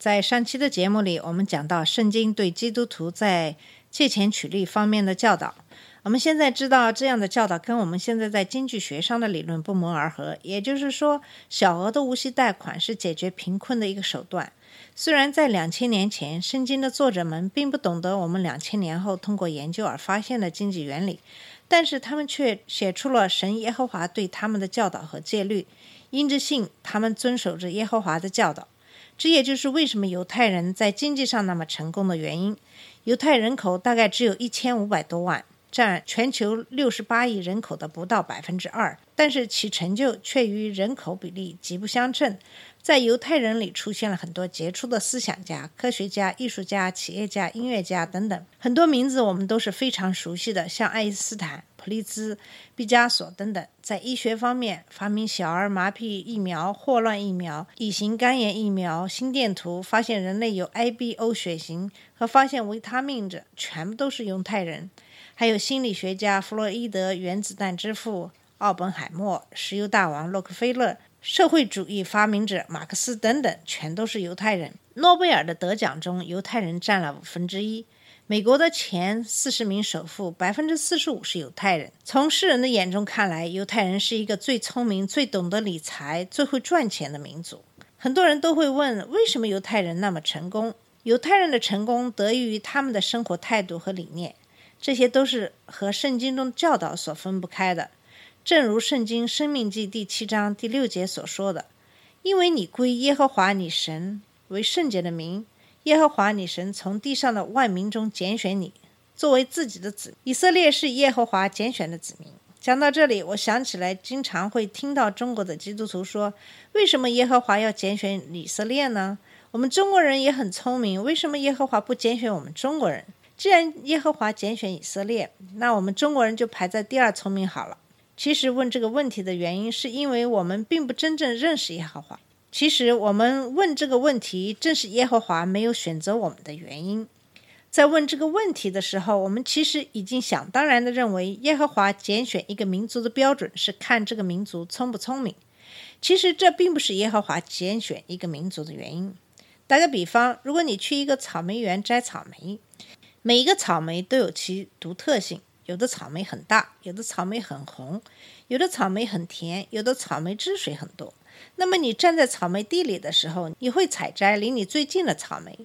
在上期的节目里，我们讲到圣经对基督徒在借钱取利方面的教导。我们现在知道，这样的教导跟我们现在在经济学上的理论不谋而合。也就是说，小额的无息贷款是解决贫困的一个手段。虽然在两千年前，圣经的作者们并不懂得我们两千年后通过研究而发现的经济原理，但是他们却写出了神耶和华对他们的教导和戒律。因着信，他们遵守着耶和华的教导。这也就是为什么犹太人在经济上那么成功的原因。犹太人口大概只有一千五百多万，占全球六十八亿人口的不到百分之二，但是其成就却与人口比例极不相称。在犹太人里出现了很多杰出的思想家、科学家、艺术家、企业家、音乐家等等，很多名字我们都是非常熟悉的，像爱因斯坦、普利兹、毕加索等等。在医学方面，发明小儿麻痹疫苗、霍乱疫苗、乙型肝炎疫苗、心电图，发现人类有 IBO 血型和发现维他命者，全部都是犹太人。还有心理学家弗洛伊德、原子弹之父奥本海默、石油大王洛克菲勒。社会主义发明者马克思等等，全都是犹太人。诺贝尔的得奖中，犹太人占了五分之一。美国的前四十名首富，百分之四十五是犹太人。从世人的眼中看来，犹太人是一个最聪明、最懂得理财、最会赚钱的民族。很多人都会问，为什么犹太人那么成功？犹太人的成功得益于他们的生活态度和理念，这些都是和圣经中教导所分不开的。正如圣经《生命记》第七章第六节所说的：“因为你归耶和华你神为圣洁的名，耶和华你神从地上的万民中拣选你，作为自己的子。以色列是耶和华拣选的子民。”讲到这里，我想起来，经常会听到中国的基督徒说：“为什么耶和华要拣选以色列呢？我们中国人也很聪明，为什么耶和华不拣选我们中国人？既然耶和华拣选以色列，那我们中国人就排在第二聪明好了。”其实问这个问题的原因，是因为我们并不真正认识耶和华。其实我们问这个问题，正是耶和华没有选择我们的原因。在问这个问题的时候，我们其实已经想当然的认为，耶和华拣选一个民族的标准是看这个民族聪不聪明。其实这并不是耶和华拣选一个民族的原因。打个比方，如果你去一个草莓园摘草莓，每一个草莓都有其独特性。有的草莓很大，有的草莓很红，有的草莓很甜，有的草莓汁水很多。那么你站在草莓地里的时候，你会采摘离你最近的草莓，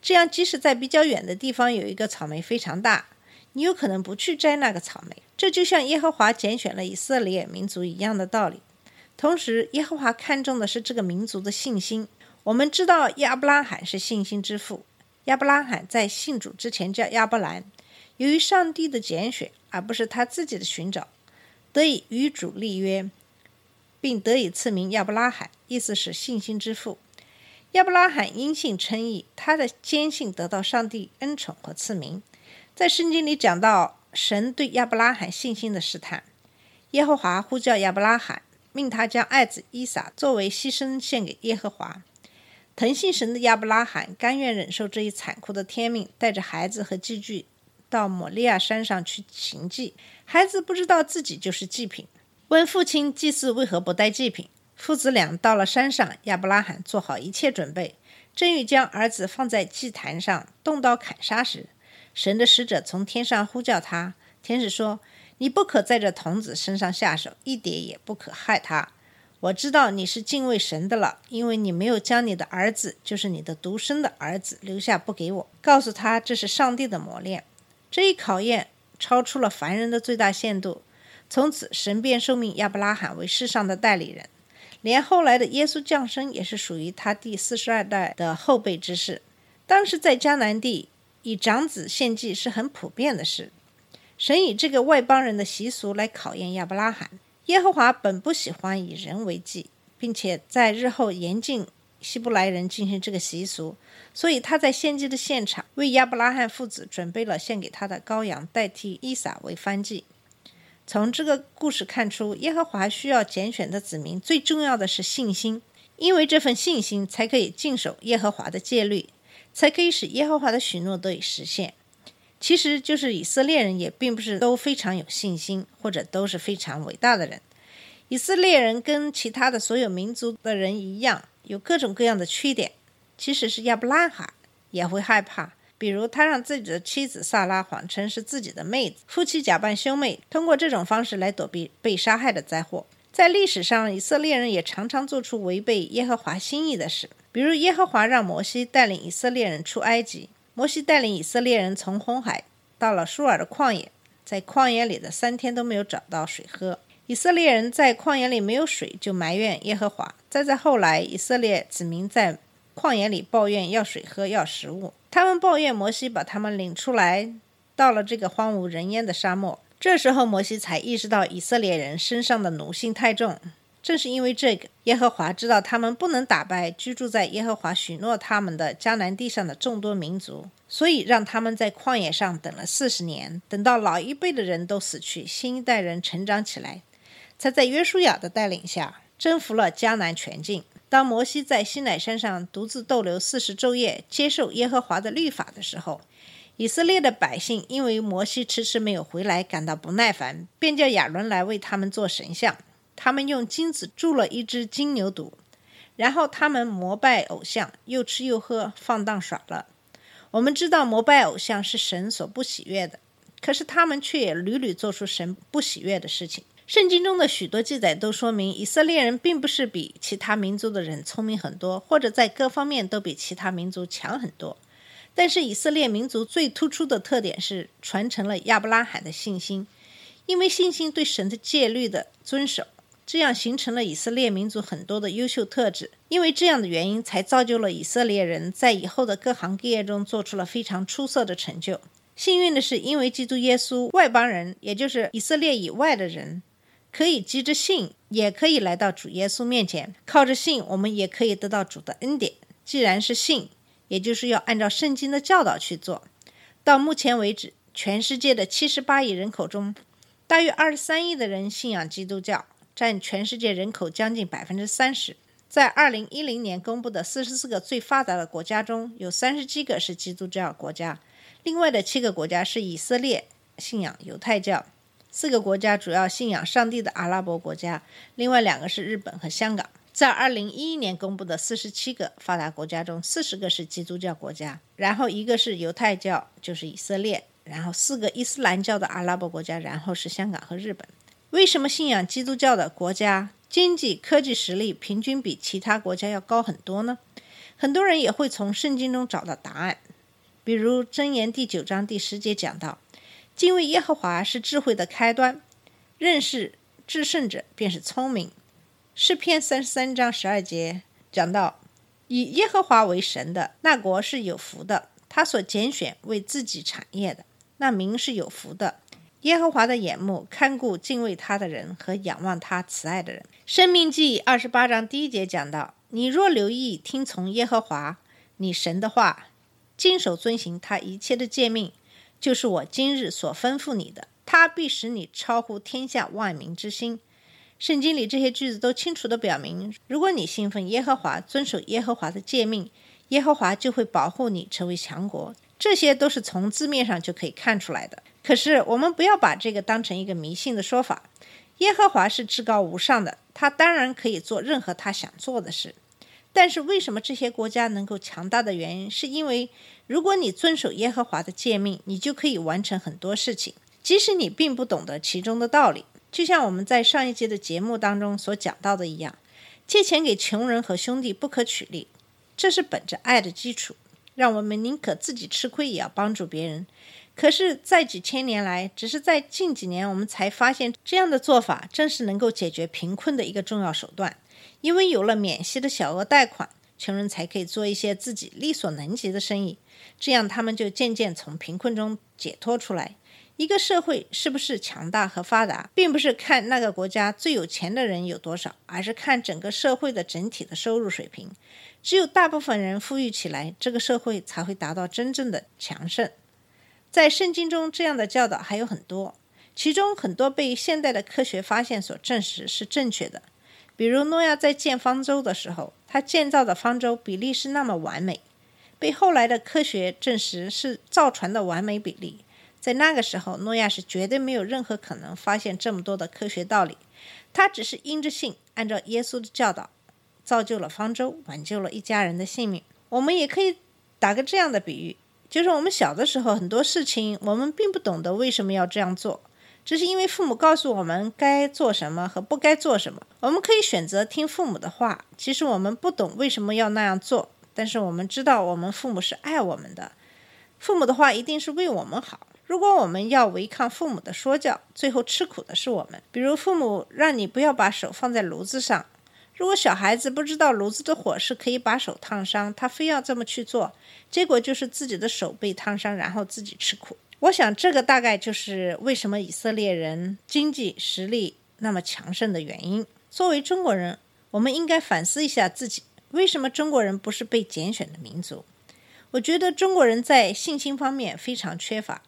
这样即使在比较远的地方有一个草莓非常大，你有可能不去摘那个草莓。这就像耶和华拣选了以色列民族一样的道理。同时，耶和华看重的是这个民族的信心。我们知道亚伯拉罕是信心之父，亚伯拉罕在信主之前叫亚伯兰。由于上帝的拣选，而不是他自己的寻找，得以与主立约，并得以赐名亚伯拉罕，意思是信心之父。亚伯拉罕因信称义，他的坚信得到上帝恩宠和赐名。在圣经里讲到神对亚伯拉罕信心的试探，耶和华呼叫亚伯拉罕，命他将爱子伊撒作为牺牲献给耶和华。疼信神的亚伯拉罕甘愿忍受这一残酷的天命，带着孩子和寄居。到摩利亚山上去行祭，孩子不知道自己就是祭品，问父亲祭祀为何不带祭品。父子俩到了山上，亚伯拉罕做好一切准备，正欲将儿子放在祭坛上动刀砍杀时，神的使者从天上呼叫他。天使说：“你不可在这童子身上下手，一点也不可害他。我知道你是敬畏神的了，因为你没有将你的儿子，就是你的独生的儿子留下不给我。告诉他这是上帝的磨练。”这一考验超出了凡人的最大限度，从此神便受命亚伯拉罕为世上的代理人，连后来的耶稣降生也是属于他第四十二代的后辈之事。当时在迦南地，以长子献祭是很普遍的事。神以这个外邦人的习俗来考验亚伯拉罕。耶和华本不喜欢以人为祭，并且在日后严禁希伯来人进行这个习俗，所以他在献祭的现场为亚伯拉罕父子准备了献给他的羔羊，代替伊撒为燔祭。从这个故事看出，耶和华需要拣选的子民，最重要的是信心，因为这份信心才可以尽守耶和华的戒律，才可以使耶和华的许诺得以实现。其实，就是以色列人也并不是都非常有信心，或者都是非常伟大的人。以色列人跟其他的所有民族的人一样，有各种各样的缺点。即使是亚伯拉罕也会害怕，比如他让自己的妻子萨拉谎称是自己的妹子，夫妻假扮兄妹，通过这种方式来躲避被杀害的灾祸。在历史上，以色列人也常常做出违背耶和华心意的事，比如耶和华让摩西带领以色列人出埃及。摩西带领以色列人从红海到了舒尔的旷野，在旷野里的三天都没有找到水喝。以色列人在旷野里没有水，就埋怨耶和华。再在后来，以色列子民在旷野里抱怨要水喝、要食物。他们抱怨摩西把他们领出来，到了这个荒无人烟的沙漠。这时候，摩西才意识到以色列人身上的奴性太重。正是因为这个，耶和华知道他们不能打败居住在耶和华许诺他们的迦南地上的众多民族，所以让他们在旷野上等了四十年，等到老一辈的人都死去，新一代人成长起来，他在约书亚的带领下征服了迦南全境。当摩西在西乃山上独自逗留四十昼夜，接受耶和华的律法的时候，以色列的百姓因为摩西迟迟没有回来，感到不耐烦，便叫亚伦来为他们做神像。他们用金子铸了一只金牛犊，然后他们膜拜偶像，又吃又喝，放荡耍乐。我们知道膜拜偶像是神所不喜悦的，可是他们却也屡屡做出神不喜悦的事情。圣经中的许多记载都说明，以色列人并不是比其他民族的人聪明很多，或者在各方面都比其他民族强很多。但是以色列民族最突出的特点是传承了亚伯拉罕的信心，因为信心对神的戒律的遵守。这样形成了以色列民族很多的优秀特质，因为这样的原因，才造就了以色列人在以后的各行各业中做出了非常出色的成就。幸运的是，因为基督耶稣，外邦人，也就是以色列以外的人，可以藉着信，也可以来到主耶稣面前。靠着信，我们也可以得到主的恩典。既然是信，也就是要按照圣经的教导去做。到目前为止，全世界的七十八亿人口中，大约二十三亿的人信仰基督教。占全世界人口将近百分之三十。在二零一零年公布的四十四个最发达的国家中，有三十七个是基督教国家，另外的七个国家是以色列信仰犹太教，四个国家主要信仰上帝的阿拉伯国家，另外两个是日本和香港。在二零一一年公布的四十七个发达国家中，四十个是基督教国家，然后一个是犹太教，就是以色列，然后四个伊斯兰教的阿拉伯国家，然后是香港和日本。为什么信仰基督教的国家经济科技实力平均比其他国家要高很多呢？很多人也会从圣经中找到答案，比如箴言第九章第十节讲到：“敬畏耶和华是智慧的开端，认识至圣者便是聪明。”诗篇三十三章十二节讲到：“以耶和华为神的那国是有福的，他所拣选为自己产业的那民是有福的。”耶和华的眼目看顾敬畏他的人和仰望他慈爱的人。生命记二十八章第一节讲到：“你若留意听从耶和华你神的话，谨守遵行他一切的诫命，就是我今日所吩咐你的，他必使你超乎天下万民之心。”圣经里这些句子都清楚地表明，如果你信奉耶和华，遵守耶和华的诫命，耶和华就会保护你成为强国。这些都是从字面上就可以看出来的。可是我们不要把这个当成一个迷信的说法。耶和华是至高无上的，他当然可以做任何他想做的事。但是为什么这些国家能够强大的原因，是因为如果你遵守耶和华的诫命，你就可以完成很多事情，即使你并不懂得其中的道理。就像我们在上一节的节目当中所讲到的一样，借钱给穷人和兄弟不可取利，这是本着爱的基础。让我们宁可自己吃亏，也要帮助别人。可是，在几千年来，只是在近几年，我们才发现这样的做法正是能够解决贫困的一个重要手段。因为有了免息的小额贷款，穷人才可以做一些自己力所能及的生意，这样他们就渐渐从贫困中解脱出来。一个社会是不是强大和发达，并不是看那个国家最有钱的人有多少，而是看整个社会的整体的收入水平。只有大部分人富裕起来，这个社会才会达到真正的强盛。在圣经中，这样的教导还有很多，其中很多被现代的科学发现所证实是正确的。比如诺亚在建方舟的时候，他建造的方舟比例是那么完美，被后来的科学证实是造船的完美比例。在那个时候，诺亚是绝对没有任何可能发现这么多的科学道理，他只是因着信，按照耶稣的教导，造就了方舟，挽救了一家人的性命。我们也可以打个这样的比喻，就是我们小的时候很多事情，我们并不懂得为什么要这样做，只是因为父母告诉我们该做什么和不该做什么，我们可以选择听父母的话。其实我们不懂为什么要那样做，但是我们知道我们父母是爱我们的，父母的话一定是为我们好。如果我们要违抗父母的说教，最后吃苦的是我们。比如父母让你不要把手放在炉子上，如果小孩子不知道炉子的火是可以把手烫伤，他非要这么去做，结果就是自己的手被烫伤，然后自己吃苦。我想这个大概就是为什么以色列人经济实力那么强盛的原因。作为中国人，我们应该反思一下自己，为什么中国人不是被拣选的民族？我觉得中国人在信心方面非常缺乏。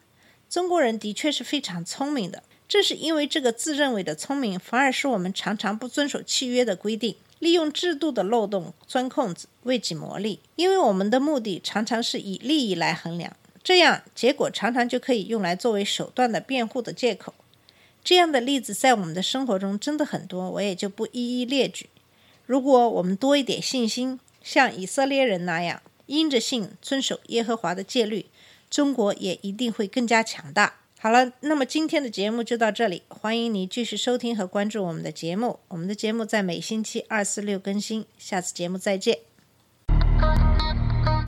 中国人的确是非常聪明的，正是因为这个自认为的聪明，反而使我们常常不遵守契约的规定，利用制度的漏洞钻空子，为己谋利。因为我们的目的常常是以利益来衡量，这样结果常常就可以用来作为手段的辩护的借口。这样的例子在我们的生活中真的很多，我也就不一一列举。如果我们多一点信心，像以色列人那样，因着信遵守耶和华的戒律。中国也一定会更加强大。好了，那么今天的节目就到这里，欢迎你继续收听和关注我们的节目。我们的节目在每星期二、四、六更新，下次节目再见。